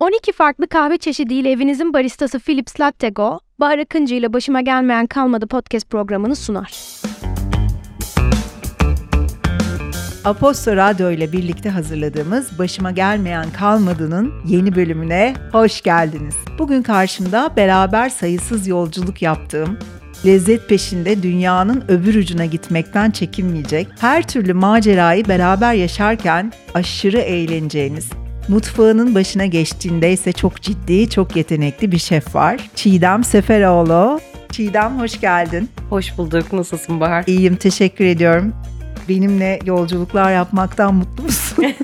12 farklı kahve çeşidiyle evinizin baristası Philips Latte Go, Bahar Akıncı ile Başıma Gelmeyen Kalmadı podcast programını sunar. Aposto Radyo ile birlikte hazırladığımız Başıma Gelmeyen Kalmadı'nın yeni bölümüne hoş geldiniz. Bugün karşımda beraber sayısız yolculuk yaptığım, lezzet peşinde dünyanın öbür ucuna gitmekten çekinmeyecek, her türlü macerayı beraber yaşarken aşırı eğleneceğiniz, mutfağının başına geçtiğinde ise çok ciddi, çok yetenekli bir şef var. Çiğdem Seferoğlu. Çiğdem hoş geldin. Hoş bulduk. Nasılsın Bahar? İyiyim, teşekkür ediyorum. Benimle yolculuklar yapmaktan mutlu musun?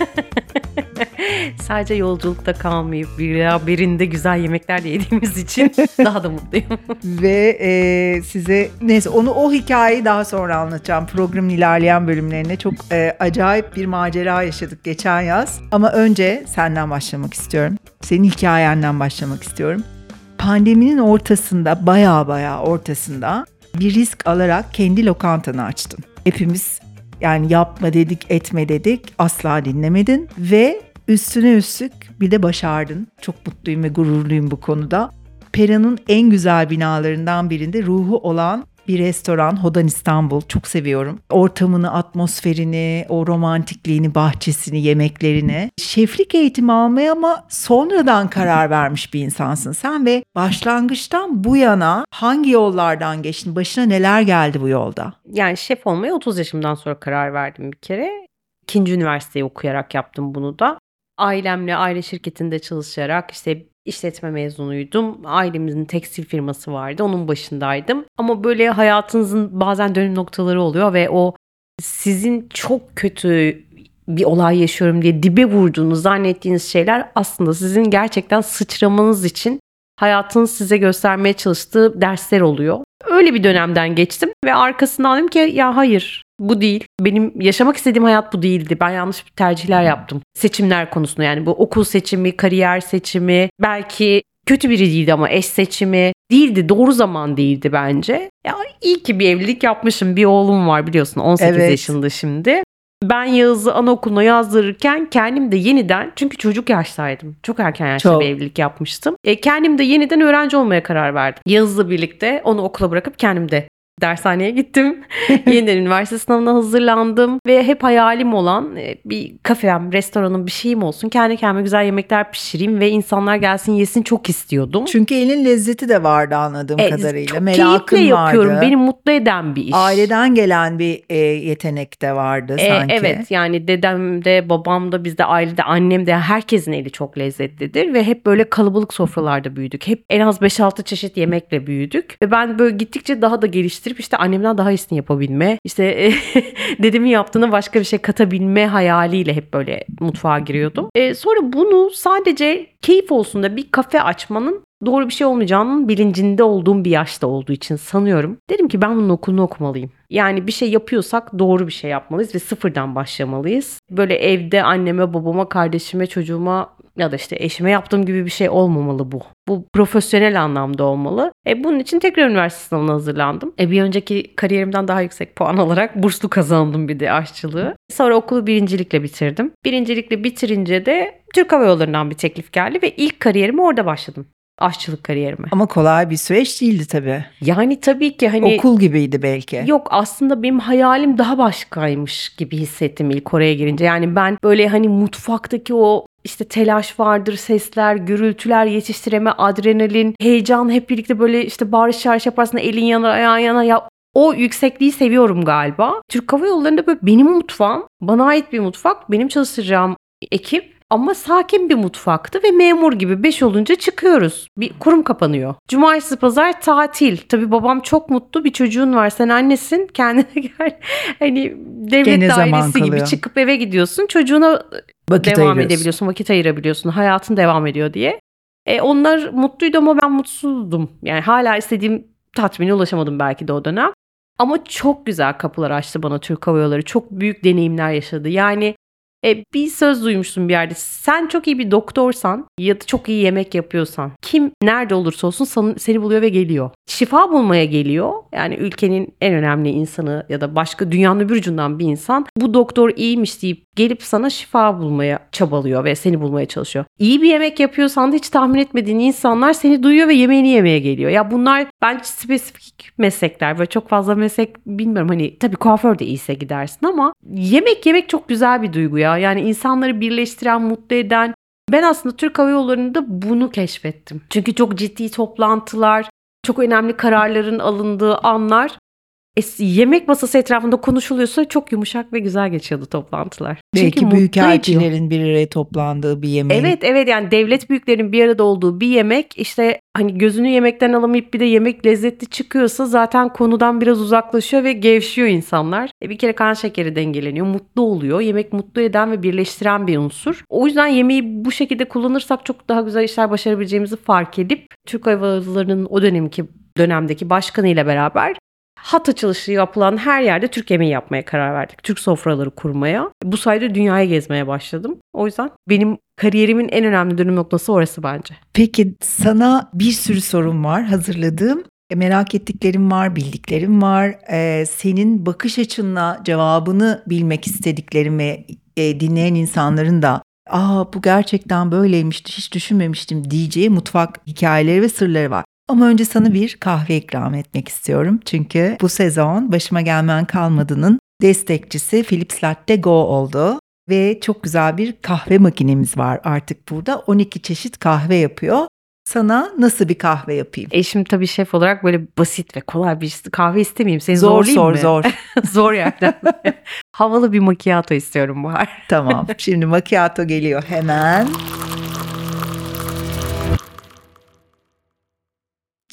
Sadece yolculukta kalmayıp beraberinde güzel yemekler de yediğimiz için daha da mutluyum. Ve e, size neyse onu o hikayeyi daha sonra anlatacağım. Programın ilerleyen bölümlerinde çok e, acayip bir macera yaşadık geçen yaz. Ama önce senden başlamak istiyorum. Senin hikayenden başlamak istiyorum. Pandeminin ortasında baya baya ortasında bir risk alarak kendi lokantanı açtın. Hepimiz yani yapma dedik etme dedik asla dinlemedin ve üstüne üstlük bir de başardın. Çok mutluyum ve gururluyum bu konuda. Pera'nın en güzel binalarından birinde ruhu olan bir restoran Hodan İstanbul çok seviyorum. Ortamını, atmosferini, o romantikliğini, bahçesini, yemeklerini. Şeflik eğitimi almaya ama sonradan karar vermiş bir insansın sen ve başlangıçtan bu yana hangi yollardan geçtin? Başına neler geldi bu yolda? Yani şef olmaya 30 yaşımdan sonra karar verdim bir kere. İkinci üniversiteyi okuyarak yaptım bunu da. Ailemle aile şirketinde çalışarak işte işletme mezunuydum. Ailemizin tekstil firması vardı. Onun başındaydım. Ama böyle hayatınızın bazen dönüm noktaları oluyor ve o sizin çok kötü bir olay yaşıyorum diye dibe vurduğunu zannettiğiniz şeyler aslında sizin gerçekten sıçramanız için hayatınız size göstermeye çalıştığı dersler oluyor. Öyle bir dönemden geçtim ve arkasından dedim ki ya hayır bu değil. Benim yaşamak istediğim hayat bu değildi. Ben yanlış tercihler yaptım. Seçimler konusunda yani bu okul seçimi, kariyer seçimi, belki kötü biri değildi ama eş seçimi değildi. Doğru zaman değildi bence. Ya iyi ki bir evlilik yapmışım. Bir oğlum var biliyorsun 18 evet. yaşında şimdi. Ben Yağız'ı anaokuluna yazdırırken kendim de yeniden çünkü çocuk yaştaydım. Çok erken yaşta Çok. bir evlilik yapmıştım. E, kendim de yeniden öğrenci olmaya karar verdim. Yağız'la birlikte onu okula bırakıp kendim de dershaneye gittim. Yeniden üniversite sınavına hazırlandım ve hep hayalim olan e, bir kafem, restoranım bir şeyim olsun. Kendi kendime güzel yemekler pişireyim ve insanlar gelsin yesin çok istiyordum. Çünkü elin lezzeti de vardı anladığım e, kadarıyla. Çok Merakın keyifle yapıyorum. Beni mutlu eden bir iş. Aileden gelen bir e, yetenek de vardı e, sanki. Evet yani dedem de babam da bizde ailede annem de herkesin eli çok lezzetlidir ve hep böyle kalabalık sofralarda büyüdük. Hep en az 5-6 çeşit yemekle büyüdük ve ben böyle gittikçe daha da geliştirdim geliştirip işte annemden daha iyisini yapabilme, işte dedemin yaptığını başka bir şey katabilme hayaliyle hep böyle mutfağa giriyordum. E, sonra bunu sadece keyif olsun da bir kafe açmanın doğru bir şey olmayacağının bilincinde olduğum bir yaşta olduğu için sanıyorum. Dedim ki ben bunun okulunu okumalıyım. Yani bir şey yapıyorsak doğru bir şey yapmalıyız ve sıfırdan başlamalıyız. Böyle evde anneme, babama, kardeşime, çocuğuma ya da işte eşime yaptığım gibi bir şey olmamalı bu. Bu profesyonel anlamda olmalı. E bunun için tekrar üniversite sınavına hazırlandım. E bir önceki kariyerimden daha yüksek puan alarak burslu kazandım bir de aşçılığı. Sonra okulu birincilikle bitirdim. Birincilikle bitirince de Türk Hava Yolları'ndan bir teklif geldi ve ilk kariyerime orada başladım aşçılık kariyerime. Ama kolay bir süreç değildi tabii. Yani tabii ki hani okul gibiydi belki. Yok aslında benim hayalim daha başkaymış gibi hissettim ilk oraya girince. Yani ben böyle hani mutfaktaki o işte telaş vardır, sesler, gürültüler, yetiştireme, adrenalin, heyecan hep birlikte böyle işte bağırış çağırış yaparsın elin yanar ayağın yanar ya o yüksekliği seviyorum galiba. Türk Hava Yolları'nda böyle benim mutfağım, bana ait bir mutfak, benim çalışacağım ekip ama sakin bir mutfaktı ve memur gibi 5 olunca çıkıyoruz. Bir kurum kapanıyor. Cumartesi pazar tatil. Tabii babam çok mutlu. Bir çocuğun var. Sen annesin. Kendine gel. Hani devlet Gene dairesi gibi çıkıp eve gidiyorsun. Çocuğuna vakit devam edebiliyorsun. Vakit ayırabiliyorsun. Hayatın devam ediyor diye. E, onlar mutluydu ama ben mutsuzdum. Yani hala istediğim tatmine ulaşamadım belki de o dönem. Ama çok güzel kapılar açtı bana Türk Hava Yolları. Çok büyük deneyimler yaşadı. Yani E, bir söz duymuştum bir yerde. Sen çok iyi bir doktorsan ya da çok iyi yemek yapıyorsan kim nerede olursa olsun sana- seni buluyor ve geliyor. Şifa bulmaya geliyor. Yani ülkenin en önemli insanı ya da başka dünyanın öbür ucundan bir insan bu doktor iyiymiş deyip gelip sana şifa bulmaya çabalıyor ve seni bulmaya çalışıyor. İyi bir yemek yapıyorsan da hiç tahmin etmediğin insanlar seni duyuyor ve yemeğini yemeye geliyor. Ya bunlar bence spesifik meslekler ve çok fazla meslek bilmiyorum hani tabii kuaför de iyiyse gidersin ama yemek yemek çok güzel bir duygu ya. Yani insanları birleştiren, mutlu eden ben aslında Türk Hava Yolları'nda bunu keşfettim. Çünkü çok ciddi toplantılar, çok önemli kararların alındığı anlar e, yemek masası etrafında konuşuluyorsa çok yumuşak ve güzel geçiyordu toplantılar. Belki Çünkü büyükelçilerin bir araya toplandığı bir yemeğin. Evet evet yani devlet büyüklerinin bir arada olduğu bir yemek işte hani gözünü yemekten alamayıp bir de yemek lezzetli çıkıyorsa zaten konudan biraz uzaklaşıyor ve gevşiyor insanlar. E bir kere kan şekeri dengeleniyor, mutlu oluyor. Yemek mutlu eden ve birleştiren bir unsur. O yüzden yemeği bu şekilde kullanırsak çok daha güzel işler başarabileceğimizi fark edip Türk Hava Yolları'nın o dönemki dönemdeki başkanıyla beraber hat açılışı yapılan her yerde Türk yemeği yapmaya karar verdik. Türk sofraları kurmaya. Bu sayede dünyayı gezmeye başladım. O yüzden benim kariyerimin en önemli dönüm noktası orası bence. Peki sana bir sürü sorum var hazırladığım. E, Merak ettiklerim var, bildiklerim var. E, senin bakış açınla cevabını bilmek istediklerim ve e, dinleyen insanların da aa bu gerçekten böyleymiş hiç düşünmemiştim diyeceği mutfak hikayeleri ve sırları var. Ama önce sana bir kahve ikram etmek istiyorum. Çünkü bu sezon Başıma Gelmeyen Kalmadı'nın destekçisi Philips Latte Go oldu. Ve çok güzel bir kahve makinemiz var artık burada. 12 çeşit kahve yapıyor. Sana nasıl bir kahve yapayım? Eşim tabii şef olarak böyle basit ve kolay bir kahve istemeyeyim. Seni zor zorlayayım sor mı? zor. zor yani. Havalı bir macchiato istiyorum Bahar. tamam. Şimdi macchiato geliyor hemen.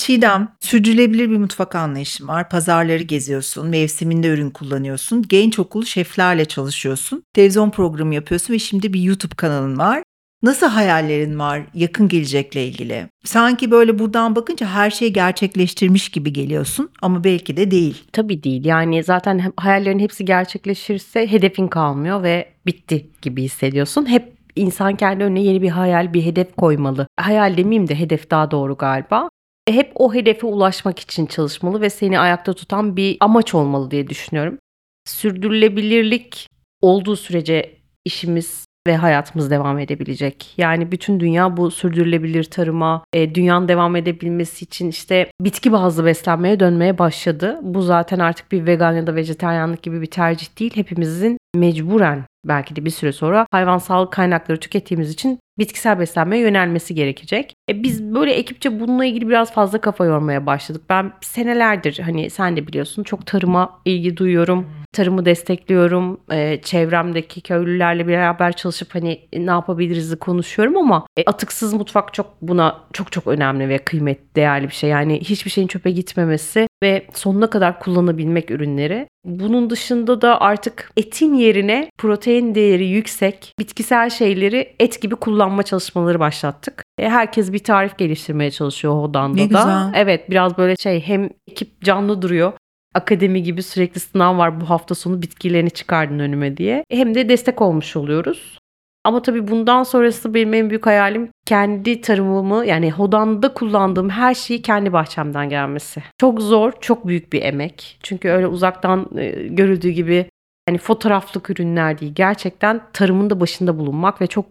Çiğdem, sürdürülebilir bir mutfak anlayışın var. Pazarları geziyorsun, mevsiminde ürün kullanıyorsun. Genç okul şeflerle çalışıyorsun. Televizyon programı yapıyorsun ve şimdi bir YouTube kanalın var. Nasıl hayallerin var yakın gelecekle ilgili? Sanki böyle buradan bakınca her şeyi gerçekleştirmiş gibi geliyorsun ama belki de değil. Tabii değil. Yani zaten hayallerin hepsi gerçekleşirse hedefin kalmıyor ve bitti gibi hissediyorsun. Hep insan kendi önüne yeni bir hayal, bir hedef koymalı. Hayal demeyeyim de hedef daha doğru galiba. Hep o hedefe ulaşmak için çalışmalı ve seni ayakta tutan bir amaç olmalı diye düşünüyorum. Sürdürülebilirlik olduğu sürece işimiz ve hayatımız devam edebilecek. Yani bütün dünya bu sürdürülebilir tarıma, e, dünyanın devam edebilmesi için işte bitki bazlı beslenmeye dönmeye başladı. Bu zaten artık bir vegan ya da vejetaryenlik gibi bir tercih değil. Hepimizin mecburen belki de bir süre sonra hayvansal kaynakları tükettiğimiz için bitkisel beslenmeye yönelmesi gerekecek. E biz böyle ekipçe bununla ilgili biraz fazla kafa yormaya başladık. Ben senelerdir hani sen de biliyorsun çok tarıma ilgi duyuyorum. Tarımı destekliyorum. E, çevremdeki köylülerle beraber çalışıp hani ne yapabiliriz konuşuyorum ama e, atıksız mutfak çok buna çok çok önemli ve kıymetli değerli bir şey. Yani hiçbir şeyin çöpe gitmemesi ve sonuna kadar kullanabilmek ürünleri. Bunun dışında da artık etin yerine protein değeri yüksek bitkisel şeyleri et gibi kullanma çalışmaları başlattık. E, herkes bir tarif geliştirmeye çalışıyor Hodan'da Ne da. güzel. Evet biraz böyle şey hem ekip canlı duruyor. Akademi gibi sürekli sınav var bu hafta sonu bitkilerini çıkardın önüme diye. Hem de destek olmuş oluyoruz. Ama tabii bundan sonrası benim en büyük hayalim kendi tarımımı yani Hodan'da kullandığım her şeyi kendi bahçemden gelmesi. Çok zor, çok büyük bir emek. Çünkü öyle uzaktan e, görüldüğü gibi hani fotoğraflık ürünler değil. Gerçekten tarımın da başında bulunmak ve çok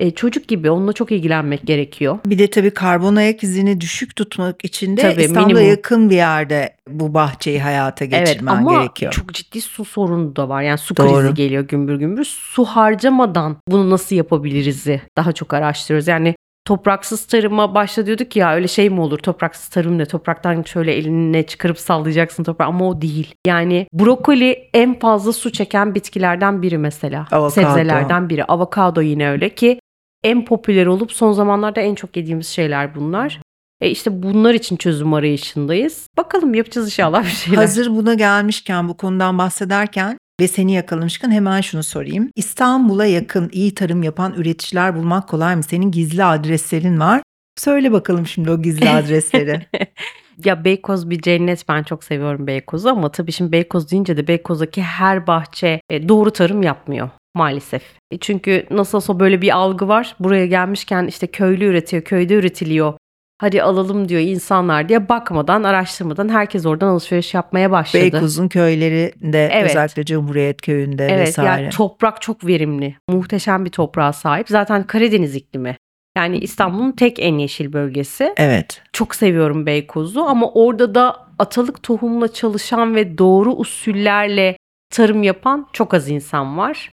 e, çocuk gibi onunla çok ilgilenmek gerekiyor. Bir de tabii karbon ayak izini düşük tutmak için de Tabii, İstanbul'a minimum. yakın bir yerde bu bahçeyi hayata Evet geçirmen ama gerekiyor. çok ciddi su sorunu da var. Yani su Doğru. krizi geliyor gümbür gümbür. Su harcamadan bunu nasıl yapabiliriz'i daha çok araştırıyoruz. Yani topraksız tarıma başla diyorduk ya öyle şey mi olur topraksız tarım ne topraktan şöyle eline çıkarıp sallayacaksın toprağı ama o değil. Yani brokoli en fazla su çeken bitkilerden biri mesela. Avokado. Sebzelerden biri. Avokado yine öyle ki en popüler olup son zamanlarda en çok yediğimiz şeyler bunlar. E işte bunlar için çözüm arayışındayız. Bakalım yapacağız inşallah bir şeyler. Hazır buna gelmişken bu konudan bahsederken ve seni yakalamışken hemen şunu sorayım. İstanbul'a yakın iyi tarım yapan üreticiler bulmak kolay mı? Senin gizli adreslerin var. Söyle bakalım şimdi o gizli adresleri. Ya Beykoz bir cennet ben çok seviyorum Beykoz'u ama tabii şimdi Beykoz deyince de Beykoz'daki her bahçe e, doğru tarım yapmıyor. Maalesef. E, Çünkü nasıl olsa böyle bir algı var. Buraya gelmişken işte köylü üretiyor, köyde üretiliyor. Hadi alalım diyor insanlar diye bakmadan, araştırmadan herkes oradan alışveriş yapmaya başladı. Beykoz'un köylerinde Evet. özellikle Cumhuriyet köyünde Evet vesaire. yani toprak çok verimli. Muhteşem bir toprağa sahip. Zaten Karadeniz iklimi. Yani İstanbul'un tek en yeşil bölgesi. evet. Çok seviyorum Beykoz'u ama orada da atalık tohumla çalışan ve doğru usullerle tarım yapan çok az insan var.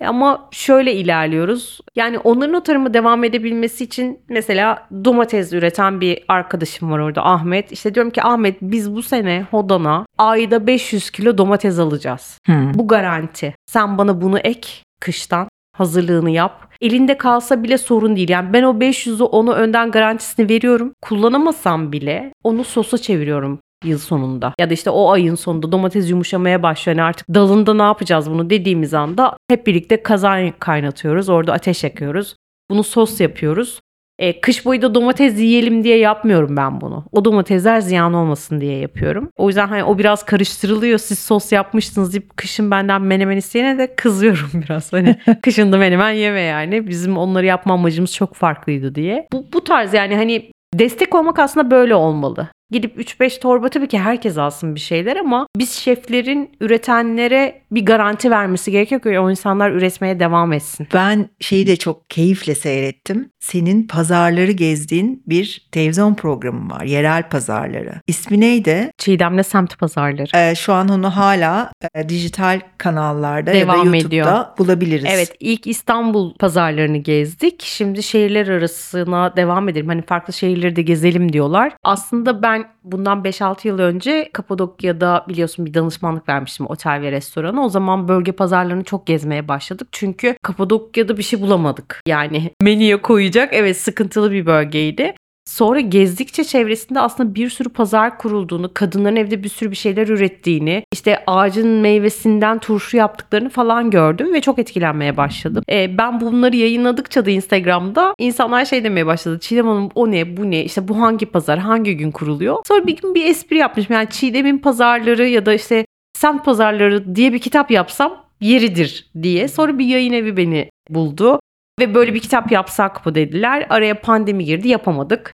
E Ama şöyle ilerliyoruz. Yani onların o tarımı devam edebilmesi için mesela domates üreten bir arkadaşım var orada Ahmet. İşte diyorum ki Ahmet biz bu sene Hodan'a ayda 500 kilo domates alacağız. Hmm. Bu garanti. Sen bana bunu ek kıştan hazırlığını yap. Elinde kalsa bile sorun değil. Yani ben o 500'ü onu önden garantisini veriyorum. Kullanamasam bile onu sosa çeviriyorum yıl sonunda. Ya da işte o ayın sonunda domates yumuşamaya başlıyor. Yani artık dalında ne yapacağız bunu dediğimiz anda hep birlikte kazan kaynatıyoruz. Orada ateş yakıyoruz. Bunu sos yapıyoruz. E, kış boyu da domates yiyelim diye yapmıyorum ben bunu. O domatesler ziyan olmasın diye yapıyorum. O yüzden hani o biraz karıştırılıyor. Siz sos yapmıştınız deyip kışın benden menemen isteyene de kızıyorum biraz. Hani kışın da menemen yeme yani. Bizim onları yapma amacımız çok farklıydı diye. Bu, bu tarz yani hani destek olmak aslında böyle olmalı. Gidip 3-5 torba tabii ki herkes alsın bir şeyler ama biz şeflerin üretenlere bir garanti vermesi gerekiyor ki o insanlar üretmeye devam etsin. Ben şeyi de çok keyifle seyrettim. Senin pazarları gezdiğin bir televizyon programı var. Yerel pazarları. İsmi neydi? Çiğdem'le semt pazarları. Ee, şu an onu hala e, dijital kanallarda ya da Devam YouTube'da ediyor. bulabiliriz. Evet ilk İstanbul pazarlarını gezdik. Şimdi şehirler arasına devam edelim. Hani farklı şehirleri de gezelim diyorlar. Aslında ben bundan 5-6 yıl önce Kapadokya'da biliyorsun bir danışmanlık vermiştim otel ve restorana. O zaman bölge pazarlarını çok gezmeye başladık. Çünkü Kapadokya'da bir şey bulamadık. Yani menüye koyacak evet sıkıntılı bir bölgeydi. Sonra gezdikçe çevresinde aslında bir sürü pazar kurulduğunu, kadınların evde bir sürü bir şeyler ürettiğini, işte ağacın meyvesinden turşu yaptıklarını falan gördüm ve çok etkilenmeye başladım. Ee, ben bunları yayınladıkça da Instagram'da insanlar şey demeye başladı. Çiğdem Hanım o ne, bu ne, işte bu hangi pazar, hangi gün kuruluyor? Sonra bir gün bir espri yapmışım. Yani Çiğdem'in pazarları ya da işte semt pazarları diye bir kitap yapsam yeridir diye. Sonra bir yayın evi beni buldu. Ve böyle bir kitap yapsak mı dediler. Araya pandemi girdi yapamadık.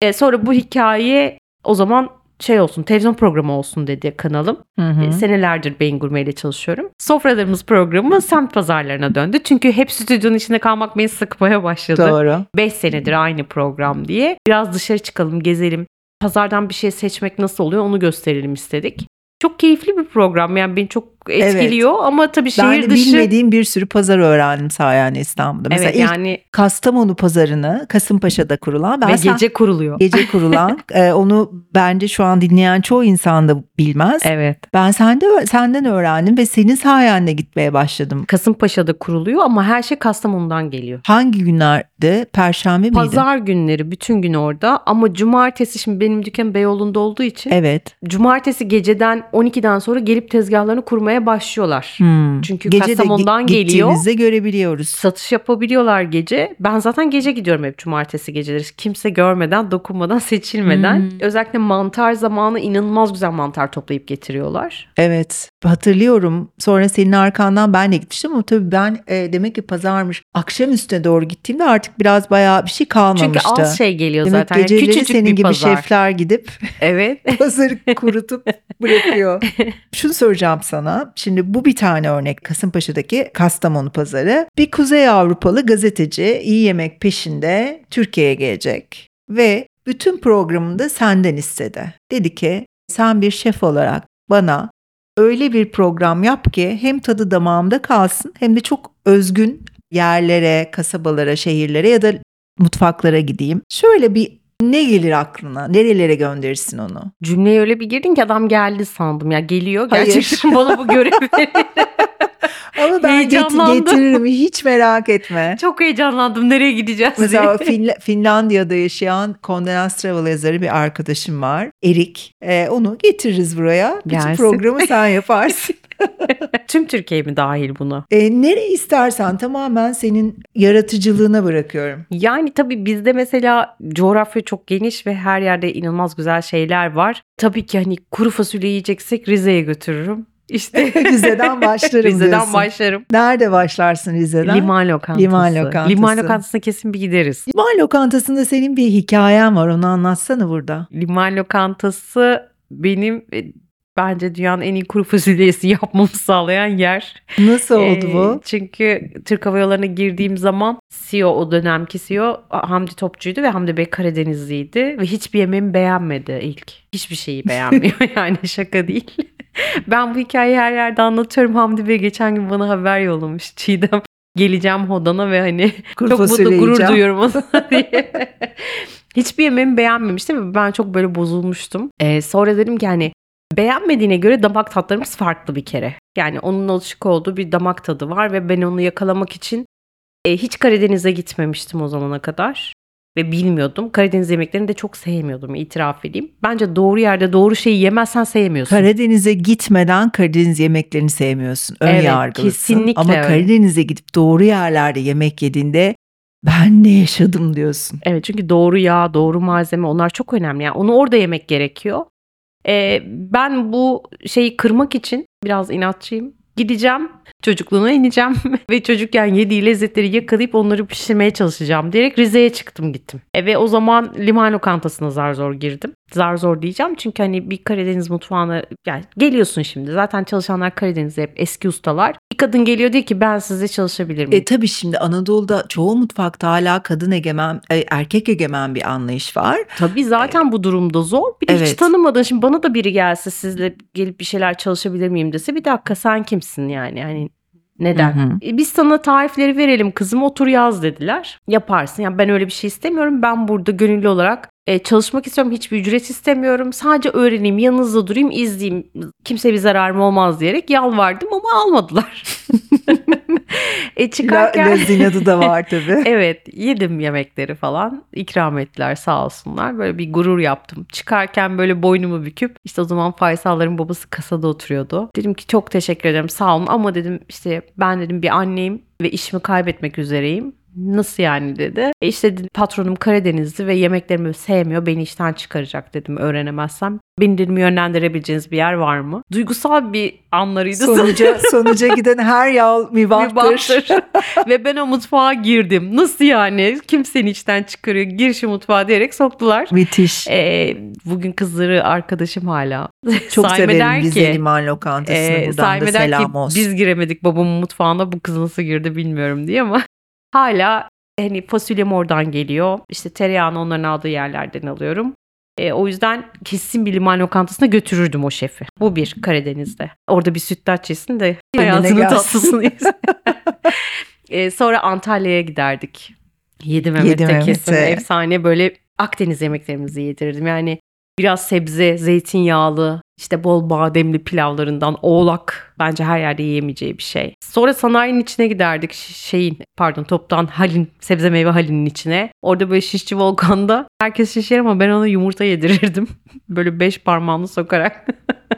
E, sonra bu hikaye o zaman şey olsun televizyon programı olsun dedi kanalım. Hı hı. E, senelerdir Beyin Gurme ile çalışıyorum. Sofralarımız programı semt pazarlarına döndü. Çünkü hep stüdyonun içinde kalmak beni sıkmaya başladı. Doğru. 5 senedir aynı program diye. Biraz dışarı çıkalım, gezelim. Pazardan bir şey seçmek nasıl oluyor onu gösterelim istedik. Çok keyifli bir program yani beni çok etkiliyor ama tabii Ben şehir de dışı bilmediğim bir sürü pazar öğrendim sayende İstanbul'da. Mesela Evet yani Kastamonu pazarını Kasımpaşa'da kurulan ben ve sen- gece kuruluyor. gece kurulan e, onu bence şu an dinleyen çoğu insan da bilmez. Evet. Ben sende senden öğrendim ve senin sayende gitmeye başladım. Kasımpaşa'da kuruluyor ama her şey Kastamonu'dan geliyor. Hangi günlerde? Perşembe miydi? Pazar günleri bütün gün orada ama cumartesi şimdi benim dükkan Beyoğlu'nda olduğu için Evet. cumartesi geceden 12'den sonra gelip tezgahlarını kurmaya başlıyorlar. Hmm. Çünkü Gece Kastamonu'dan gi- geliyor. gittiğimizde görebiliyoruz. Satış yapabiliyorlar gece. Ben zaten gece gidiyorum hep cumartesi geceleri. Kimse görmeden, dokunmadan, seçilmeden. Hmm. Özellikle mantar zamanı inanılmaz güzel mantar toplayıp getiriyorlar. Evet hatırlıyorum. Sonra senin arkandan ben de gitmiştim ama tabii ben e, demek ki pazarmış. Akşam üstüne doğru gittiğimde artık biraz bayağı bir şey kalmamıştı. Çünkü az şey geliyor Demek zaten. Yani geceleri Küçücük senin bir gibi pazar. şefler gidip Evet. pazarı kurutup bırakıyor. Şunu soracağım sana. Şimdi bu bir tane örnek Kasımpaşa'daki Kastamonu pazarı. Bir Kuzey Avrupalı gazeteci iyi yemek peşinde Türkiye'ye gelecek ve bütün programını da senden istedi. Dedi ki sen bir şef olarak bana öyle bir program yap ki hem tadı damağımda kalsın hem de çok özgün yerlere, kasabalara, şehirlere ya da mutfaklara gideyim. Şöyle bir ne gelir aklına? Nerelere gönderirsin onu? Cümleye öyle bir girdin ki adam geldi sandım. Ya geliyor Hayır. gerçekten bana bu görevi. Ama ben get- getiririm hiç merak etme. Çok heyecanlandım. Nereye gideceğiz Mesela. Finla- Finlandiya'da yaşayan Condé Nast Travel yazarı bir arkadaşım var. Erik. Ee, onu getiririz buraya. Bütün Gelsin. programı sen yaparsın. Tüm Türkiye mi dahil buna? Ee, nereye istersen tamamen senin yaratıcılığına bırakıyorum. Yani tabii bizde mesela coğrafya çok geniş ve her yerde inanılmaz güzel şeyler var. Tabii ki hani kuru fasulye yiyeceksek Rize'ye götürürüm. İşte Rize'den başlarım Rize'den diyorsun. başlarım. Nerede başlarsın Rize'den? Liman lokantası. Liman lokantası. Liman lokantasına kesin bir gideriz. Liman lokantasında senin bir hikayen var onu anlatsana burada. Liman lokantası benim e, bence dünyanın en iyi kuru fasulyesi yapmamı sağlayan yer. Nasıl oldu Ee, bu? Çünkü Türk Hava Yolları'na girdiğim zaman CEO o dönemki CEO Hamdi Topçu'ydu ve Hamdi Bey Karadenizliydi ve hiçbir yemeğimi beğenmedi ilk. Hiçbir şeyi beğenmiyor yani şaka değil. Ben bu hikayeyi her yerde anlatıyorum. Hamdi Bey geçen gün bana haber yollamış. Çiğdem geleceğim Hodan'a ve hani Kuru çok mutlu gurur duyuyorum ona diye. Hiçbir yemeğimi beğenmemiştim ve ben çok böyle bozulmuştum. Ee, sonra dedim ki hani beğenmediğine göre damak tatlarımız farklı bir kere. Yani onun alışık olduğu bir damak tadı var ve ben onu yakalamak için e, hiç Karadeniz'e gitmemiştim o zamana kadar. Ve bilmiyordum. Karadeniz yemeklerini de çok sevmiyordum itiraf edeyim. Bence doğru yerde doğru şeyi yemezsen sevmiyorsun. Karadeniz'e gitmeden Karadeniz yemeklerini sevmiyorsun. Ön Evet, yargılısın. kesinlikle Ama öyle. Karadeniz'e gidip doğru yerlerde yemek yediğinde ben ne yaşadım diyorsun. Evet çünkü doğru yağ, doğru malzeme onlar çok önemli. Yani onu orada yemek gerekiyor. Ee, ben bu şeyi kırmak için biraz inatçıyım. Gideceğim, çocukluğuna ineceğim ve çocukken yediği lezzetleri yakalayıp onları pişirmeye çalışacağım diyerek Rize'ye çıktım gittim. E, ve o zaman liman lokantasına zar zor girdim. Zar zor diyeceğim çünkü hani bir Karadeniz mutfağına yani geliyorsun şimdi. Zaten çalışanlar Karadeniz'de hep eski ustalar. Bir kadın geliyor diyor ki ben sizde çalışabilir miyim? E tabii şimdi Anadolu'da çoğu mutfakta hala kadın egemen, e, erkek egemen bir anlayış var. Tabii zaten bu durumda zor. Bir de hiç Evet. tanımadın. Şimdi bana da biri gelse sizle gelip bir şeyler çalışabilir miyim dese bir dakika sen kimsin yani? Hani neden? Hı hı. E, Biz sana tarifleri verelim kızım otur yaz dediler. Yaparsın. Yani ben öyle bir şey istemiyorum. Ben burada gönüllü olarak e, çalışmak istiyorum. Hiçbir ücret istemiyorum. Sadece öğreneyim, yanınızda durayım, izleyeyim. Kimseye bir zararım olmaz diyerek yalvardım ama almadılar. e, çıkarken... Lazinadı da var tabii. Evet yedim yemekleri falan ikram ettiler sağ olsunlar böyle bir gurur yaptım çıkarken böyle boynumu büküp işte o zaman Faysalların babası kasada oturuyordu dedim ki çok teşekkür ederim sağ olun ama dedim işte ben dedim bir anneyim ve işimi kaybetmek üzereyim Nasıl yani dedi. E işte patronum Karadenizli ve yemeklerimi sevmiyor. Beni işten çıkaracak dedim öğrenemezsem. Beni dedim yönlendirebileceğiniz bir yer var mı? Duygusal bir anlarıydı. Sonuca, sonuca giden her yol mübahtır. Ve ben o mutfağa girdim. Nasıl yani? Kim seni içten çıkarıyor? Gir şu mutfağa diyerek soktular. Müthiş. Ee, bugün kızları arkadaşım hala. Çok severim Rize ki, Liman Lokantası'nı. e, Buradan da ki selam olsun. biz giremedik babamın mutfağına bu kız nasıl girdi bilmiyorum diye ama hala hani fasulyem oradan geliyor. İşte tereyağını onların aldığı yerlerden alıyorum. E, o yüzden kesin bir liman lokantasına götürürdüm o şefi. Bu bir Karadeniz'de. Orada bir sütlaç yesin de hayatının tatlısını yesin. E, sonra Antalya'ya giderdik. Yedi Mehmet'te Yedi Mehmet'e. kesin efsane böyle Akdeniz yemeklerimizi yedirirdim. Yani biraz sebze, zeytinyağlı, işte bol bademli pilavlarından oğlak bence her yerde yiyemeyeceği bir şey. Sonra sanayinin içine giderdik şeyin pardon toptan halin sebze meyve halinin içine. Orada böyle şişçi volkanda herkes şişer ama ben ona yumurta yedirirdim. böyle beş parmağımı sokarak.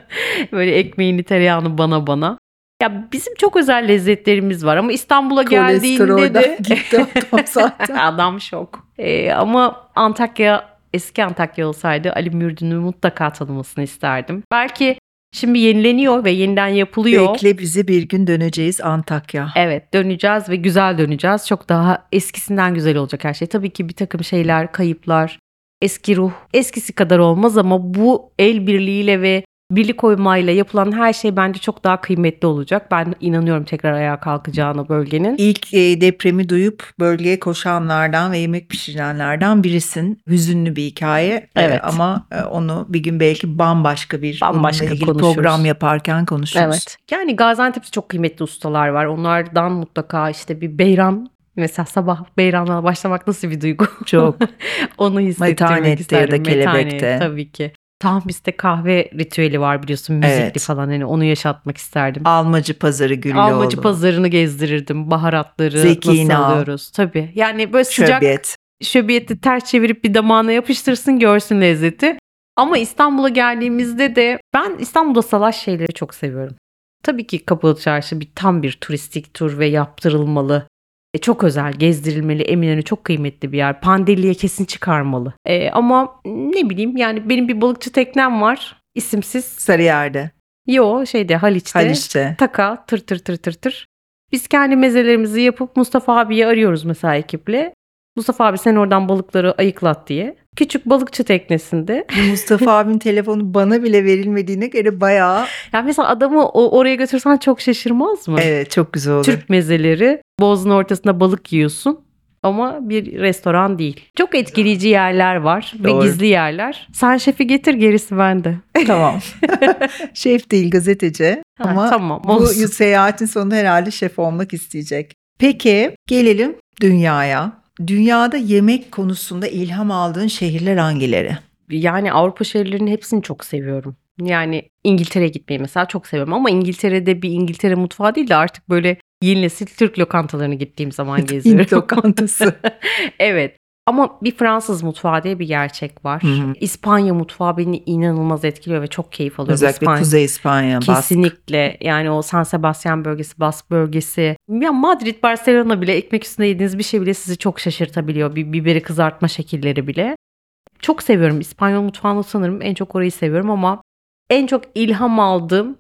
böyle ekmeğini tereyağını bana bana. Ya bizim çok özel lezzetlerimiz var ama İstanbul'a geldiğinde de gitti adam zaten. Adam şok. Ee, ama Antakya eski Antakya olsaydı Ali Mürdün'ü mutlaka tanımasını isterdim. Belki şimdi yenileniyor ve yeniden yapılıyor. Bekle bizi bir gün döneceğiz Antakya. Evet döneceğiz ve güzel döneceğiz. Çok daha eskisinden güzel olacak her şey. Tabii ki bir takım şeyler, kayıplar, eski ruh eskisi kadar olmaz ama bu el birliğiyle ve birlik oymayla yapılan her şey bence çok daha kıymetli olacak. Ben inanıyorum tekrar ayağa kalkacağına bölgenin. İlk e, depremi duyup bölgeye koşanlardan ve yemek pişirenlerden birisin. Hüzünlü bir hikaye E, Evet. ama e, onu bir gün belki bambaşka bir Bambaşka ilgili konuşuruz. program yaparken konuşuruz. Evet. Yani Gaziantep'te çok kıymetli ustalar var. Onlardan mutlaka işte bir beyran Mesela sabah beyranla başlamak nasıl bir duygu? Çok. Onu hissettirmek Metanette ya da kelebekte. Metanet, tabii ki. Tahmis'te kahve ritüeli var biliyorsun müzikli Evet. falan hani onu yaşatmak isterdim. Almacı pazarı Güllüoğlu. Almacı pazarını gezdirirdim. Baharatları Zeki nasıl İnal. alıyoruz. Tabii. Yani böyle sıcak Şöbiyet. şöbiyeti ters çevirip bir damağına yapıştırsın görsün lezzeti. Ama İstanbul'a geldiğimizde de ben İstanbul'da salaş şeyleri çok seviyorum. Tabii ki Kapalı Çarşı bir tam bir turistik tur ve yaptırılmalı. E, çok özel, gezdirilmeli. Eminönü çok kıymetli bir yer. Pandilli'ye kesin çıkarmalı. E, ama ne bileyim yani benim bir balıkçı teknem var. isimsiz. Sarıyer'de. Yo şeyde Haliç'te. Haliç'te. Taka tır tır tır tır tır. Biz kendi mezelerimizi yapıp Mustafa abiyi arıyoruz mesela ekiple. Mustafa abi sen oradan balıkları ayıklat diye. Küçük balıkçı teknesinde. Mustafa abinin telefonu bana bile verilmediğine göre bayağı Ya mesela adamı oraya götürsen çok şaşırmaz mı? evet çok güzel olur. Türk mezeleri. Boğazın ortasında balık yiyorsun. Ama bir restoran değil. Çok etkileyici yerler var ve Doğru. gizli yerler. Sen şefi getir gerisi bende. tamam. Şef değil gazeteci Ha, ama tamam, bu olsun. seyahatin sonunda herhalde şef olmak isteyecek. Peki gelelim dünyaya. Dünyada yemek konusunda ilham aldığın şehirler hangileri? Yani Avrupa şehirlerinin hepsini çok seviyorum. Yani İngiltere'ye gitmeyi mesela çok seviyorum ama İngiltere'de bir İngiltere mutfağı değil de artık böyle yeni nesil Türk lokantalarına gittiğim zaman geziyorum. Hint lokantası. evet. Ama bir Fransız mutfağı diye bir gerçek var. Hı hı. İspanya mutfağı beni inanılmaz etkiliyor ve çok keyif alıyorum. Özellikle İspanya. Kuzey İspanya, Bask. Kesinlikle yani o San Sebastian bölgesi, Bask bölgesi. Ya Madrid, Barcelona bile ekmek üstünde yediğiniz bir şey bile sizi çok şaşırtabiliyor. Bir biberi kızartma şekilleri bile. Çok seviyorum. İspanyol mutfağını sanırım en çok orayı seviyorum ama en çok ilham aldığım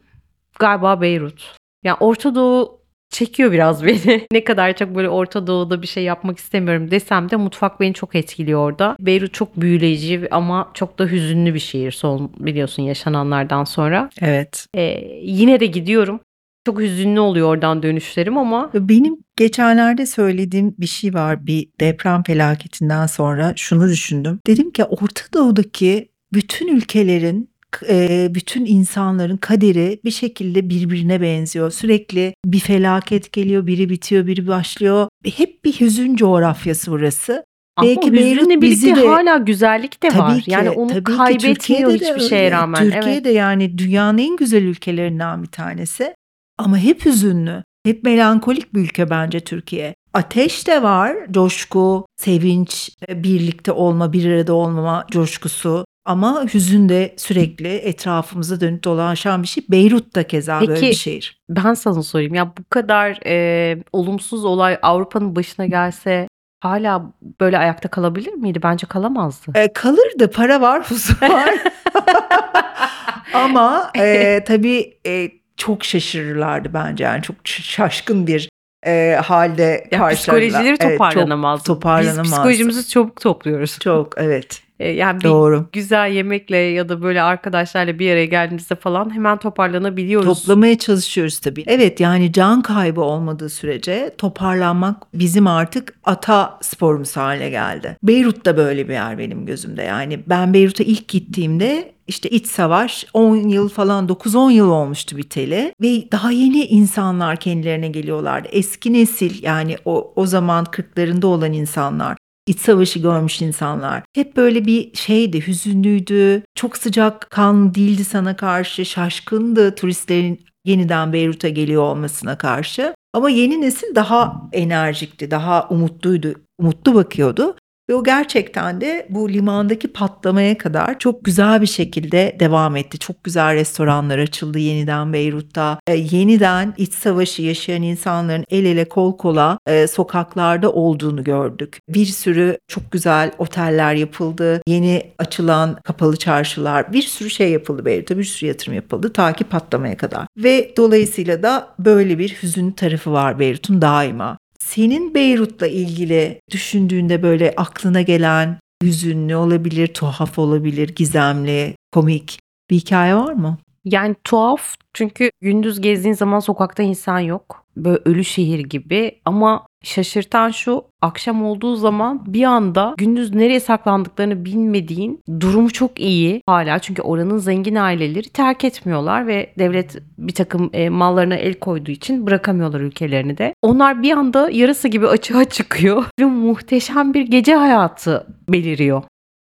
galiba Beyrut. Yani Orta Doğu çekiyor biraz beni. ne kadar çok böyle Orta Doğu'da bir şey yapmak istemiyorum desem de mutfak beni çok etkiliyor orada. Beyrut çok büyüleyici ama çok da hüzünlü bir şehir son biliyorsun yaşananlardan sonra. Evet. Ee, yine de gidiyorum. Çok hüzünlü oluyor oradan dönüşlerim ama Benim geçenlerde söylediğim bir şey var bir deprem felaketinden sonra şunu düşündüm. Dedim ki Orta Doğu'daki bütün ülkelerin e, bütün insanların kaderi bir şekilde birbirine benziyor. Sürekli bir felaket geliyor, biri bitiyor, biri başlıyor. Hep bir hüzün coğrafyası burası. ama Belki Beyrut bizi de- hala güzellik de var. Tabii ki, yani onu tabii ki. kaybetmiyor de hiçbir öyle. şeye rağmen. Evet. Türkiye'de yani dünyanın en güzel ülkelerinden bir tanesi. Ama hep hüzünlü. Hep melankolik bir ülke bence Türkiye. Ateş de var, coşku, sevinç, e, birlikte olma, bir arada olmama coşkusu. Ama hüzün de sürekli etrafımıza dönüp dolaşan bir şey. Beyrut da keza böyle Peki, bir şehir. Ben sana sorayım ya bu kadar e, olumsuz olay Avrupa'nın başına gelse hala böyle ayakta kalabilir miydi? Bence kalamazdı. E, kalırdı, para var, huzur var. Ama e, tabii e, çok şaşırırlardı bence yani çok şaşkın bir e, halde Ya karşılarlar. psikolojileri Evet, çok toparlanamaz. toparlanamaz. Biz psikolojimizi çabuk topluyoruz. Çok evet yani bir doğru. güzel yemekle ya da böyle arkadaşlarla bir araya geldiğimizde falan hemen toparlanabiliyoruz. Toplamaya çalışıyoruz tabii. Evet yani can kaybı olmadığı sürece toparlanmak bizim artık ata sporumuz haline geldi. Beyrut da böyle bir yer benim gözümde. Yani ben Beyrut'a ilk gittiğimde işte iç savaş 10 yıl falan 9-10 yıl olmuştu biteli ve daha yeni insanlar kendilerine geliyorlardı. Eski nesil yani o, o zaman 40'larında olan insanlar iç savaşı görmüş insanlar. Hep böyle bir şeydi, hüzünlüydü, çok sıcak kan değildi sana karşı, şaşkındı turistlerin yeniden Beyrut'a geliyor olmasına karşı. Ama yeni nesil daha enerjikti, daha umutluydu, umutlu bakıyordu. Ve o gerçekten de bu limandaki patlamaya kadar çok güzel bir şekilde devam etti. Çok güzel restoranlar açıldı yeniden Beyrut'ta. E, yeniden iç savaşı yaşayan insanların el ele kol kola e, sokaklarda olduğunu gördük. Bir sürü çok güzel oteller yapıldı. Yeni açılan kapalı çarşılar, bir sürü şey yapıldı Beyrut'ta. Bir sürü yatırım yapıldı ta ki patlamaya kadar. Ve dolayısıyla da böyle bir hüzün tarafı var Beyrut'un daima. Senin Beyrut'la ilgili düşündüğünde böyle aklına gelen hüzünlü olabilir, tuhaf olabilir, gizemli, komik bir hikaye var mı? Yani tuhaf çünkü gündüz gezdiğin zaman sokakta insan yok. Böyle ölü şehir gibi ama şaşırtan şu akşam olduğu zaman bir anda gündüz nereye saklandıklarını bilmediğin durumu çok iyi hala çünkü oranın zengin aileleri terk etmiyorlar ve devlet bir takım e, mallarına el koyduğu için bırakamıyorlar ülkelerini de. Onlar bir anda yarısı gibi açığa çıkıyor ve muhteşem bir gece hayatı beliriyor.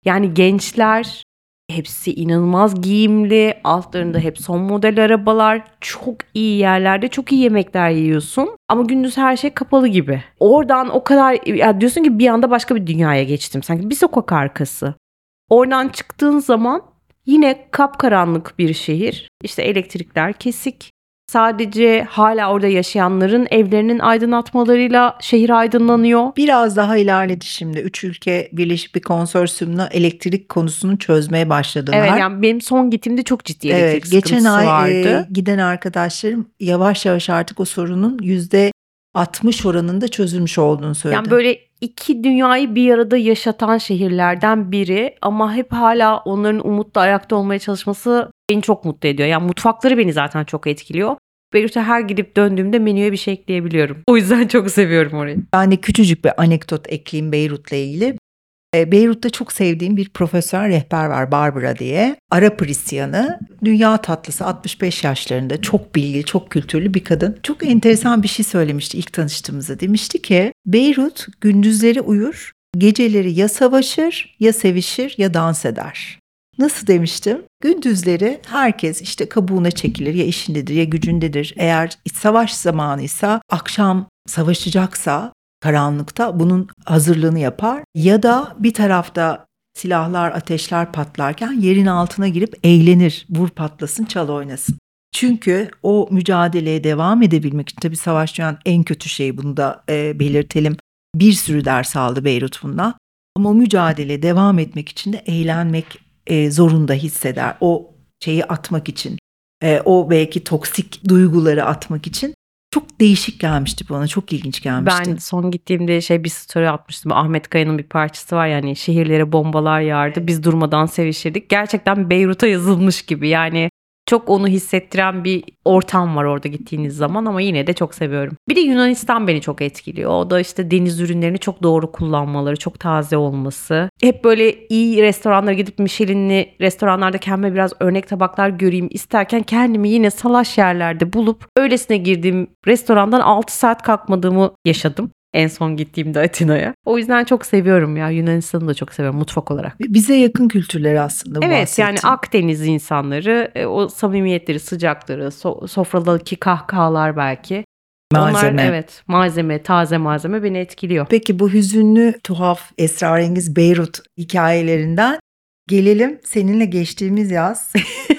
Yani gençler Hepsi inanılmaz giyimli. Altlarında hep son model arabalar. Çok iyi yerlerde çok iyi yemekler yiyorsun. Ama gündüz her şey kapalı gibi. Oradan o kadar ya diyorsun ki bir anda başka bir dünyaya geçtim. Sanki bir sokak arkası. Oradan çıktığın zaman yine kapkaranlık bir şehir. İşte elektrikler kesik. Sadece hala orada yaşayanların evlerinin aydınlatmalarıyla şehir aydınlanıyor. Biraz daha ilerledi şimdi. Üç ülke birleşip bir konsorsiyumla elektrik konusunu çözmeye başladılar. Evet yani benim son gittiğimde çok ciddi elektrik Evet, geçen sıkıntısı ay vardı. e, giden arkadaşlarım yavaş yavaş artık o sorunun yüzde 60 oranında çözülmüş olduğunu söyledi. Yani böyle iki dünyayı bir arada yaşatan şehirlerden biri ama hep hala onların umutla ayakta olmaya çalışması beni çok mutlu ediyor. Yani mutfakları beni zaten çok etkiliyor. Beyrut'a her gidip döndüğümde menüye bir şey ekleyebiliyorum. O yüzden çok seviyorum orayı. Ben de küçücük bir anekdot ekleyeyim Beyrut'la ilgili. E, Beyrut'ta çok sevdiğim bir profesyonel rehber var Barbara diye. Arap Hristiyanı, dünya tatlısı 65 yaşlarında çok bilgili, çok kültürlü bir kadın. Çok enteresan bir şey söylemişti ilk tanıştığımızda. Demişti ki Beyrut gündüzleri uyur, geceleri ya savaşır, ya sevişir, ya dans eder. Nasıl demiştim? Gündüzleri herkes işte kabuğuna çekilir ya işindedir ya gücündedir. Eğer savaş zamanıysa akşam savaşacaksa karanlıkta bunun hazırlığını yapar ya da bir tarafta silahlar ateşler patlarken yerin altına girip eğlenir. Vur patlasın çal oynasın. Çünkü o mücadeleye devam edebilmek için tabii savaş dünyanın en kötü şeyi bunu da e, belirtelim. Bir sürü ders aldı Beyrut bundan. Ama o mücadeleye devam etmek için de eğlenmek e, zorunda hisseder. O şeyi atmak için, e, o belki toksik duyguları atmak için çok değişik gelmişti bana. Çok ilginç gelmişti. Ben son gittiğimde şey bir story atmıştım. Ahmet Kaya'nın bir parçası var yani şehirlere bombalar yağardı. Biz durmadan sevişirdik. Gerçekten Beyrut'a yazılmış gibi. Yani çok onu hissettiren bir ortam var orada gittiğiniz zaman ama yine de çok seviyorum. Bir de Yunanistan beni çok etkiliyor. O da işte deniz ürünlerini çok doğru kullanmaları, çok taze olması. Hep böyle iyi restoranlara gidip Michelin'li restoranlarda kendime biraz örnek tabaklar göreyim isterken kendimi yine salaş yerlerde bulup öylesine girdiğim restorandan 6 saat kalkmadığımı yaşadım. En son gittiğimde Atina'ya. O yüzden çok seviyorum ya. Yunanistan'ı da çok seviyorum mutfak olarak. Bize yakın kültürleri aslında bu Evet yani bahsettiğin. Akdeniz insanları e, o samimiyetleri, sıcakları, so- sofradaki kahkahalar belki. malzeme. Onlar evet malzeme, taze malzeme beni etkiliyor. Peki bu hüzünlü, tuhaf, esrarengiz Beyrut hikayelerinden gelelim seninle geçtiğimiz yaz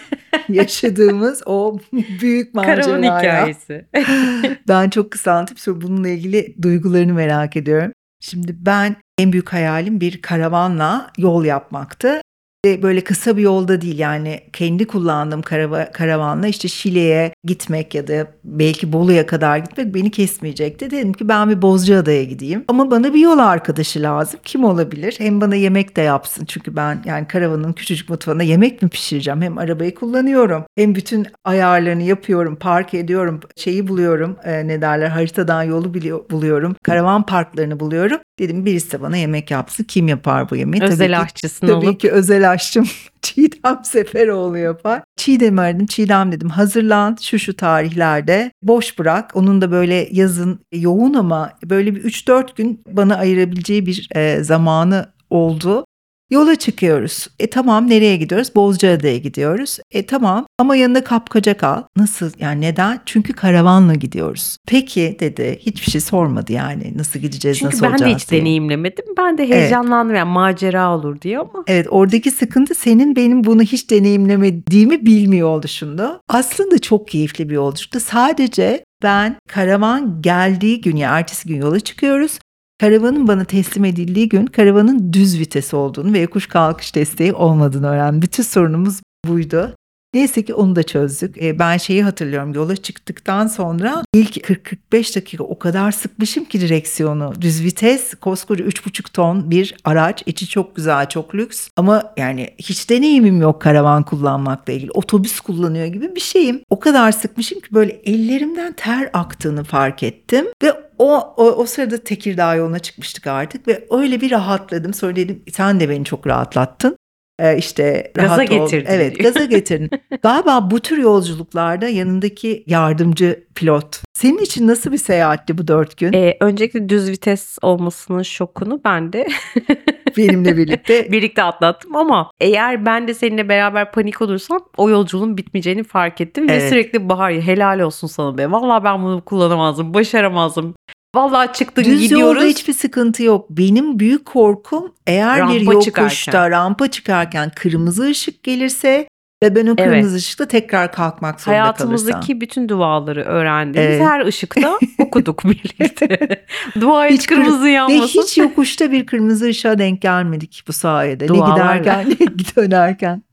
yaşadığımız o büyük Karavan maceraya. hikayesi. Ben çok kısa anlatıp sonra bununla ilgili duygularını merak ediyorum. Şimdi ben en büyük hayalim bir karavanla yol yapmaktı. Böyle kısa bir yolda değil yani kendi kullandığım karava, karavanla işte Şile'ye gitmek ya da belki Bolu'ya kadar gitmek beni kesmeyecekti. Dedim ki ben bir Bozcaada'ya gideyim ama bana bir yol arkadaşı lazım. Kim olabilir? Hem bana yemek de yapsın çünkü ben yani karavanın küçücük mutfağında yemek mi pişireceğim? Hem arabayı kullanıyorum hem bütün ayarlarını yapıyorum, park ediyorum, şeyi buluyorum e, ne derler haritadan yolu biliyor, buluyorum, karavan parklarını buluyorum. Dedim birisi de bana yemek yapsın. Kim yapar bu yemeği? Tabii Özel ki- aşçısını Tabii alıp ki özel aşçım Çiğdem Seferoğlu yapar. Çiğdem'i aradım. Çiğdem dedim hazırlan şu şu tarihlerde boş bırak. Onun da böyle yazın yoğun ama böyle bir 3-4 gün bana ayırabileceği bir e, zamanı oldu. Yola çıkıyoruz. E tamam nereye gidiyoruz? Bozcaada'ya gidiyoruz. E tamam ama yanında kapkacak al. Nasıl yani neden? Çünkü karavanla gidiyoruz. Peki dedi. Hiçbir şey sormadı yani. Nasıl gideceğiz, çünkü nasıl ben de olacağız hiç diye. deneyimlemedim. Ben de heyecanlandım yani macera olur diye ama Evet oradaki sıkıntı senin benim bunu hiç deneyimlemediğimi bilmiyor oluşunda. Aslında çok keyifli bir yolculuktu. Sadece ben karavan geldiği gün ya ertesi gün yola çıkıyoruz. Karavanın bana teslim edildiği gün karavanın düz vites olduğunu ve yokuş kalkış desteği olmadığını öğrendim. Bütün sorunumuz buydu. Neyse ki onu da çözdük. E, ben şeyi hatırlıyorum yola çıktıktan sonra ilk 40-45 dakika o kadar sıkmışım ki direksiyonu. Düz vites koskoca 3,5 ton bir araç. İçi çok güzel çok lüks ama yani hiç deneyimim yok karavan kullanmakla ilgili. Otobüs kullanıyor gibi bir şeyim. O kadar sıkmışım ki böyle ellerimden ter aktığını fark ettim. Ve o, o, o sırada Tekirdağ yoluna çıkmıştık artık ve öyle bir rahatladım. Sonra dedim sen de beni çok rahatlattın. Ee, işte Gaza rahat ol. getirdin Evet diyor. gaza getirdin. Galiba bu tür yolculuklarda yanındaki yardımcı pilot. Senin için nasıl bir seyahatti bu dört gün? e, öncelikle düz vites olmasının şokunu ben de Benimle birlikte. birlikte atlattım ama eğer ben de seninle beraber panik olursam o yolculuğun bitmeyeceğini fark ettim ve Evet. sürekli Bahar helal olsun sana be. Vallahi ben bunu kullanamazdım, başaramazdım. Vallahi çıktın Düz gidiyoruz. yolda hiçbir sıkıntı yok. Benim büyük korkum eğer bir Rampa yokuşta çıkarken. rampa çıkarken kırmızı ışık gelirse Ve ben o Evet. kırmızı ışıkta tekrar kalkmak zorunda Hayatımızdaki kalırsam. bütün duaları öğrendiğimiz Evet. her ışıkta okuduk birlikte. Dua Hiç kır- kırmızı Ve yanmasın. hiç yokuşta bir kırmızı ışığa denk gelmedik bu sayede. Ne Dualarla. giderken ne dönerken.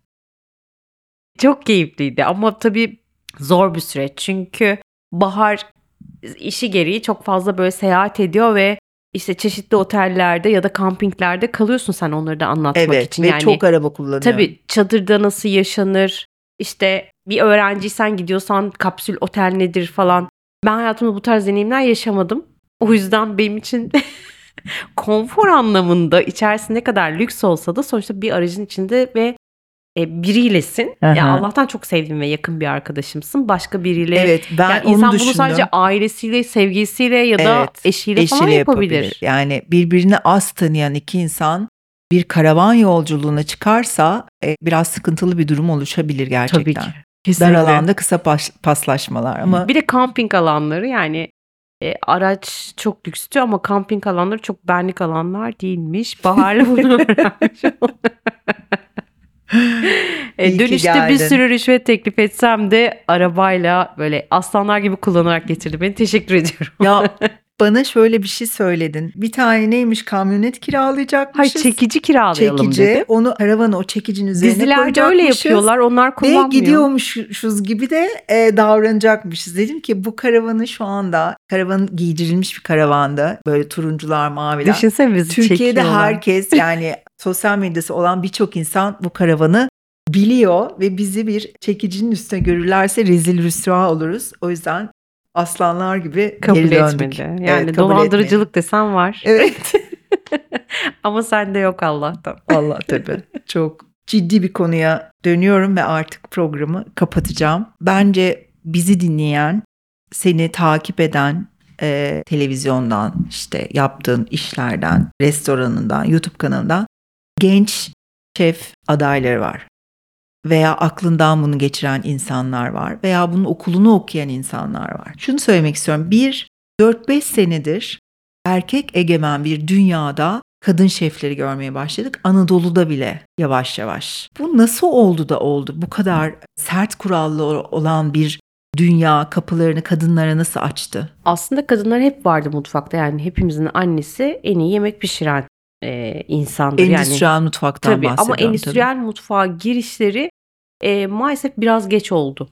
Çok keyifliydi ama tabii zor bir süreç. Çünkü Bahar işi gereği çok fazla böyle seyahat ediyor ve işte çeşitli otellerde ya da kampinglerde kalıyorsun sen onları da anlatmak Evet için. ve yani çok araba kullanıyor. tabii çadırda nasıl yaşanır? İşte bir öğrenciysen gidiyorsan kapsül otel nedir falan. Ben hayatımda bu tarz deneyimler yaşamadım. O yüzden benim için konfor anlamında içerisinde ne kadar lüks olsa da sonuçta bir aracın içinde ve e, biriylesin. Aha. Ya Allah'tan çok sevdiğim ve yakın bir arkadaşımsın. Başka biriyle Evet ben yani onu insan düşündüm. bunu sadece ailesiyle, sevgilisiyle ya da Evet, eşiyle, falan Eşiyle yapabilir. Yani birbirini az tanıyan iki insan bir karavan yolculuğuna çıkarsa e, biraz sıkıntılı bir durum oluşabilir gerçekten. Tabii ki. Dar Kesinlikle. alanda kısa pas- paslaşmalar ama Bir de kamping alanları yani e, araç çok lükstü ama kamping alanları çok benlik alanlar değilmiş. Bahar'la bunu öğrenmiş. E, dönüşte bir sürü rüşvet teklif etsem de arabayla böyle aslanlar gibi kullanarak getirdi beni. Teşekkür ediyorum. ya bana şöyle bir şey söyledin. Bir tane neymiş kamyonet Hayır kiralayacakmışız. çekici kiralayalım çekici. dedi. Onu karavanı o çekicinin üzerine Dizilerde öyle koyacakmışız. yapıyorlar. Onlar Ve kullanmıyor. gidiyormuşuz gibi de e, davranacakmışız. Dedim ki bu karavanı şu anda karavan giydirilmiş bir karavanda böyle turuncular maviler. Düşünsene bizi Türkiye'de çekiyorlar. herkes yani sosyal medyası olan birçok insan bu karavanı biliyor ve bizi bir çekicinin üstüne görürlerse rezil rüsva oluruz. O yüzden aslanlar gibi kabul geri döndük. etmedi. Evet, Yani kabul dolandırıcılık desen var. Evet. Ama sende yok Allah'tan. Allah tabii. Çok ciddi bir konuya dönüyorum ve artık programı kapatacağım. Bence bizi dinleyen, seni takip eden e, televizyondan, işte yaptığın işlerden, restoranından, YouTube kanalından genç şef adayları var. Veya aklından bunu geçiren insanlar var. Veya bunun okulunu okuyan insanlar var. Şunu söylemek istiyorum. Bir, 4-5 senedir erkek egemen bir dünyada kadın şefleri görmeye başladık. Anadolu'da bile yavaş yavaş. Bu nasıl oldu da oldu? Bu kadar sert kurallı olan bir dünya kapılarını kadınlara nasıl açtı? Aslında kadınlar hep vardı mutfakta. Yani hepimizin annesi en iyi yemek pişiren e, insandır. yani Endüstriyel mutfaktan tabii ama bahsediyorum. endüstriyel mutfağa girişleri e, maalesef biraz geç oldu.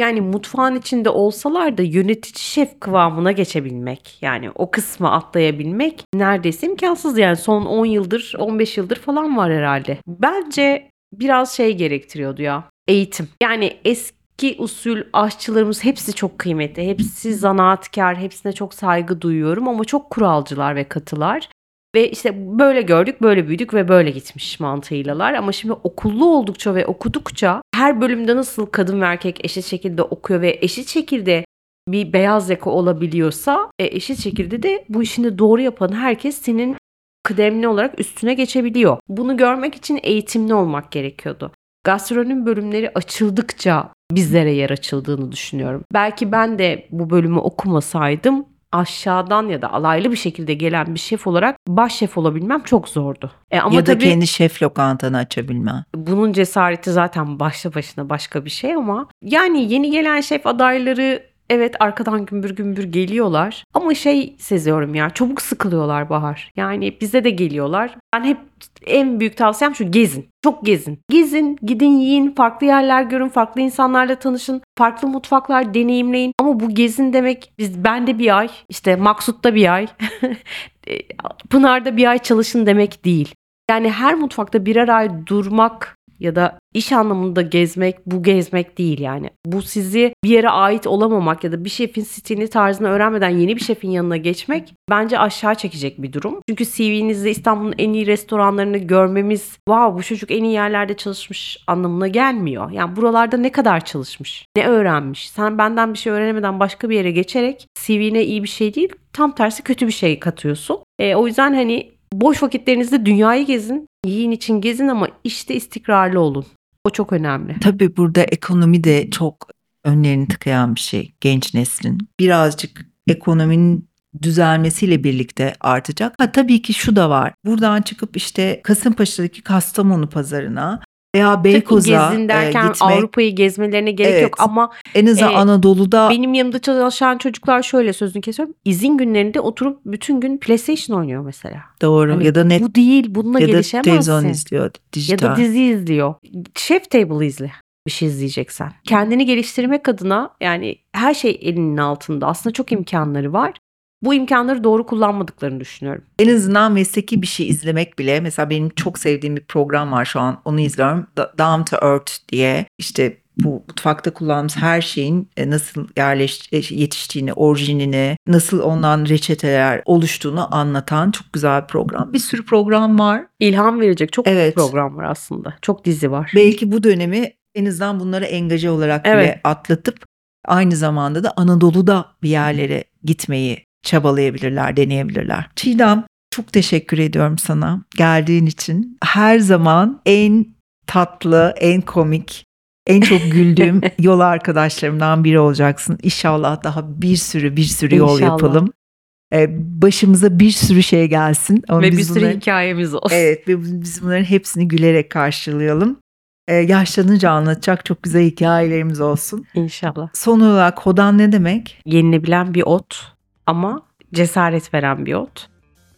Yani mutfağın içinde olsalar da yönetici şef kıvamına geçebilmek yani o kısmı atlayabilmek neredeyse imkansız yani son 10 yıldır 15 yıldır falan var herhalde. Bence biraz şey gerektiriyordu ya eğitim. Yani eski usul aşçılarımız hepsi çok kıymetli. Hepsi zanaatkar, hepsine çok saygı duyuyorum ama çok kuralcılar ve katılar. Ve işte böyle gördük, böyle büyüdük ve böyle gitmiş mantığıylalar. Ama şimdi okullu oldukça ve okudukça her bölümde nasıl kadın ve erkek eşit şekilde okuyor ve eşit şekilde bir beyaz yaka olabiliyorsa e, eşit şekilde de bu işini doğru yapan herkes senin kıdemli olarak üstüne geçebiliyor. Bunu görmek için eğitimli olmak gerekiyordu. Gastronomi bölümleri açıldıkça bizlere yer açıldığını düşünüyorum. Belki ben de bu bölümü okumasaydım aşağıdan ya da alaylı bir şekilde gelen bir şef olarak baş şef olabilmem çok zordu. E ama ya da tabii kendi şef lokantanı açabilme. bunun cesareti zaten başlı başına başka bir şey ama yani yeni gelen şef adayları evet arkadan gümbür gümbür geliyorlar ama şey seziyorum ya çabuk sıkılıyorlar Bahar. Yani bize de geliyorlar. Ben hep en büyük tavsiyem şu gezin. Çok gezin. Gezin, gidin yiyin, farklı yerler görün, farklı insanlarla tanışın, farklı mutfaklar deneyimleyin. Ama bu gezin demek biz bende bir ay, işte Maksut'ta bir ay, Pınar'da bir ay çalışın demek değil. Yani her mutfakta birer ay durmak ya da iş anlamında gezmek bu gezmek değil yani. Bu sizi bir yere ait olamamak ya da bir şefin stilini tarzını öğrenmeden yeni bir şefin yanına geçmek bence aşağı çekecek bir durum. Çünkü CV'nizde İstanbul'un en iyi restoranlarını görmemiz wow bu çocuk en iyi yerlerde çalışmış anlamına gelmiyor. Yani buralarda ne kadar çalışmış, ne öğrenmiş. Sen benden bir şey öğrenemeden başka bir yere geçerek CV'ne iyi bir şey değil tam tersi kötü bir şey katıyorsun. E, o yüzden hani boş vakitlerinizde dünyayı gezin. Yiyin için gezin ama işte istikrarlı olun. O çok önemli. Tabii burada ekonomi de çok önlerini tıkayan bir şey genç neslin. Birazcık ekonominin düzelmesiyle birlikte artacak. Ha tabii ki şu da var. Buradan çıkıp işte Kasımpaşa'daki Kastamonu pazarına Veya Beykoz'a gezin e, derken gitmek. Avrupa'yı gezmelerine gerek Evet. yok ama En azından e, Anadolu'da benim yanımda çalışan çocuklar şöyle sözünü kesiyorum. İzin günlerinde oturup bütün gün PlayStation oynuyor mesela. doğru Hani ya da net bu değil, bununla ya da televizyon gelişemezsin. izliyor Ya dijital. da dizi izliyor. Chef Table izle bir şey izleyeceksen. Kendini geliştirmek adına yani her şey elinin altında. Aslında çok imkanları var. Bu imkanları doğru kullanmadıklarını düşünüyorum. En azından mesleki bir şey izlemek bile mesela benim çok sevdiğim bir program var şu an onu izliyorum. Down to Earth diye işte bu mutfakta kullandığımız her şeyin e, nasıl yerleş e, yetiştiğini, orijinini, nasıl ondan reçeteler oluştuğunu anlatan çok güzel bir program. Bir sürü program var. İlham verecek çok Evet. program var aslında. Çok dizi var. Belki bu dönemi en azından bunları engaje olarak bile Evet. atlatıp aynı zamanda da Anadolu'da bir yerlere gitmeyi çabalayabilirler, deneyebilirler. Çiğdem çok teşekkür ediyorum sana geldiğin için. Her zaman en tatlı, en komik, en çok güldüğüm yol arkadaşlarımdan biri olacaksın. İnşallah daha bir sürü bir sürü yol İnşallah. yapalım. Ee, başımıza bir sürü şey gelsin. Ama Ve bir sürü bunları- hikayemiz olsun. Evet ve biz bunların hepsini gülerek karşılayalım. Ee, yaşlanınca anlatacak çok güzel hikayelerimiz olsun. İnşallah. Son olarak hodan ne demek? Yenilebilen bir ot ama cesaret veren bir ot.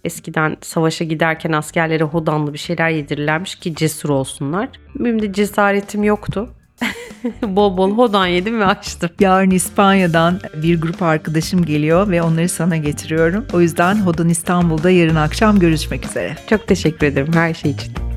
Eskiden savaşa giderken askerlere hodanlı bir şeyler yedirirlermiş ki cesur olsunlar. Benim de cesaretim yoktu. bol bol hodan yedim ve açtım. Yarın İspanya'dan bir grup arkadaşım geliyor ve onları sana getiriyorum. O yüzden Hodan İstanbul'da yarın akşam görüşmek üzere. Çok teşekkür ederim her şey için.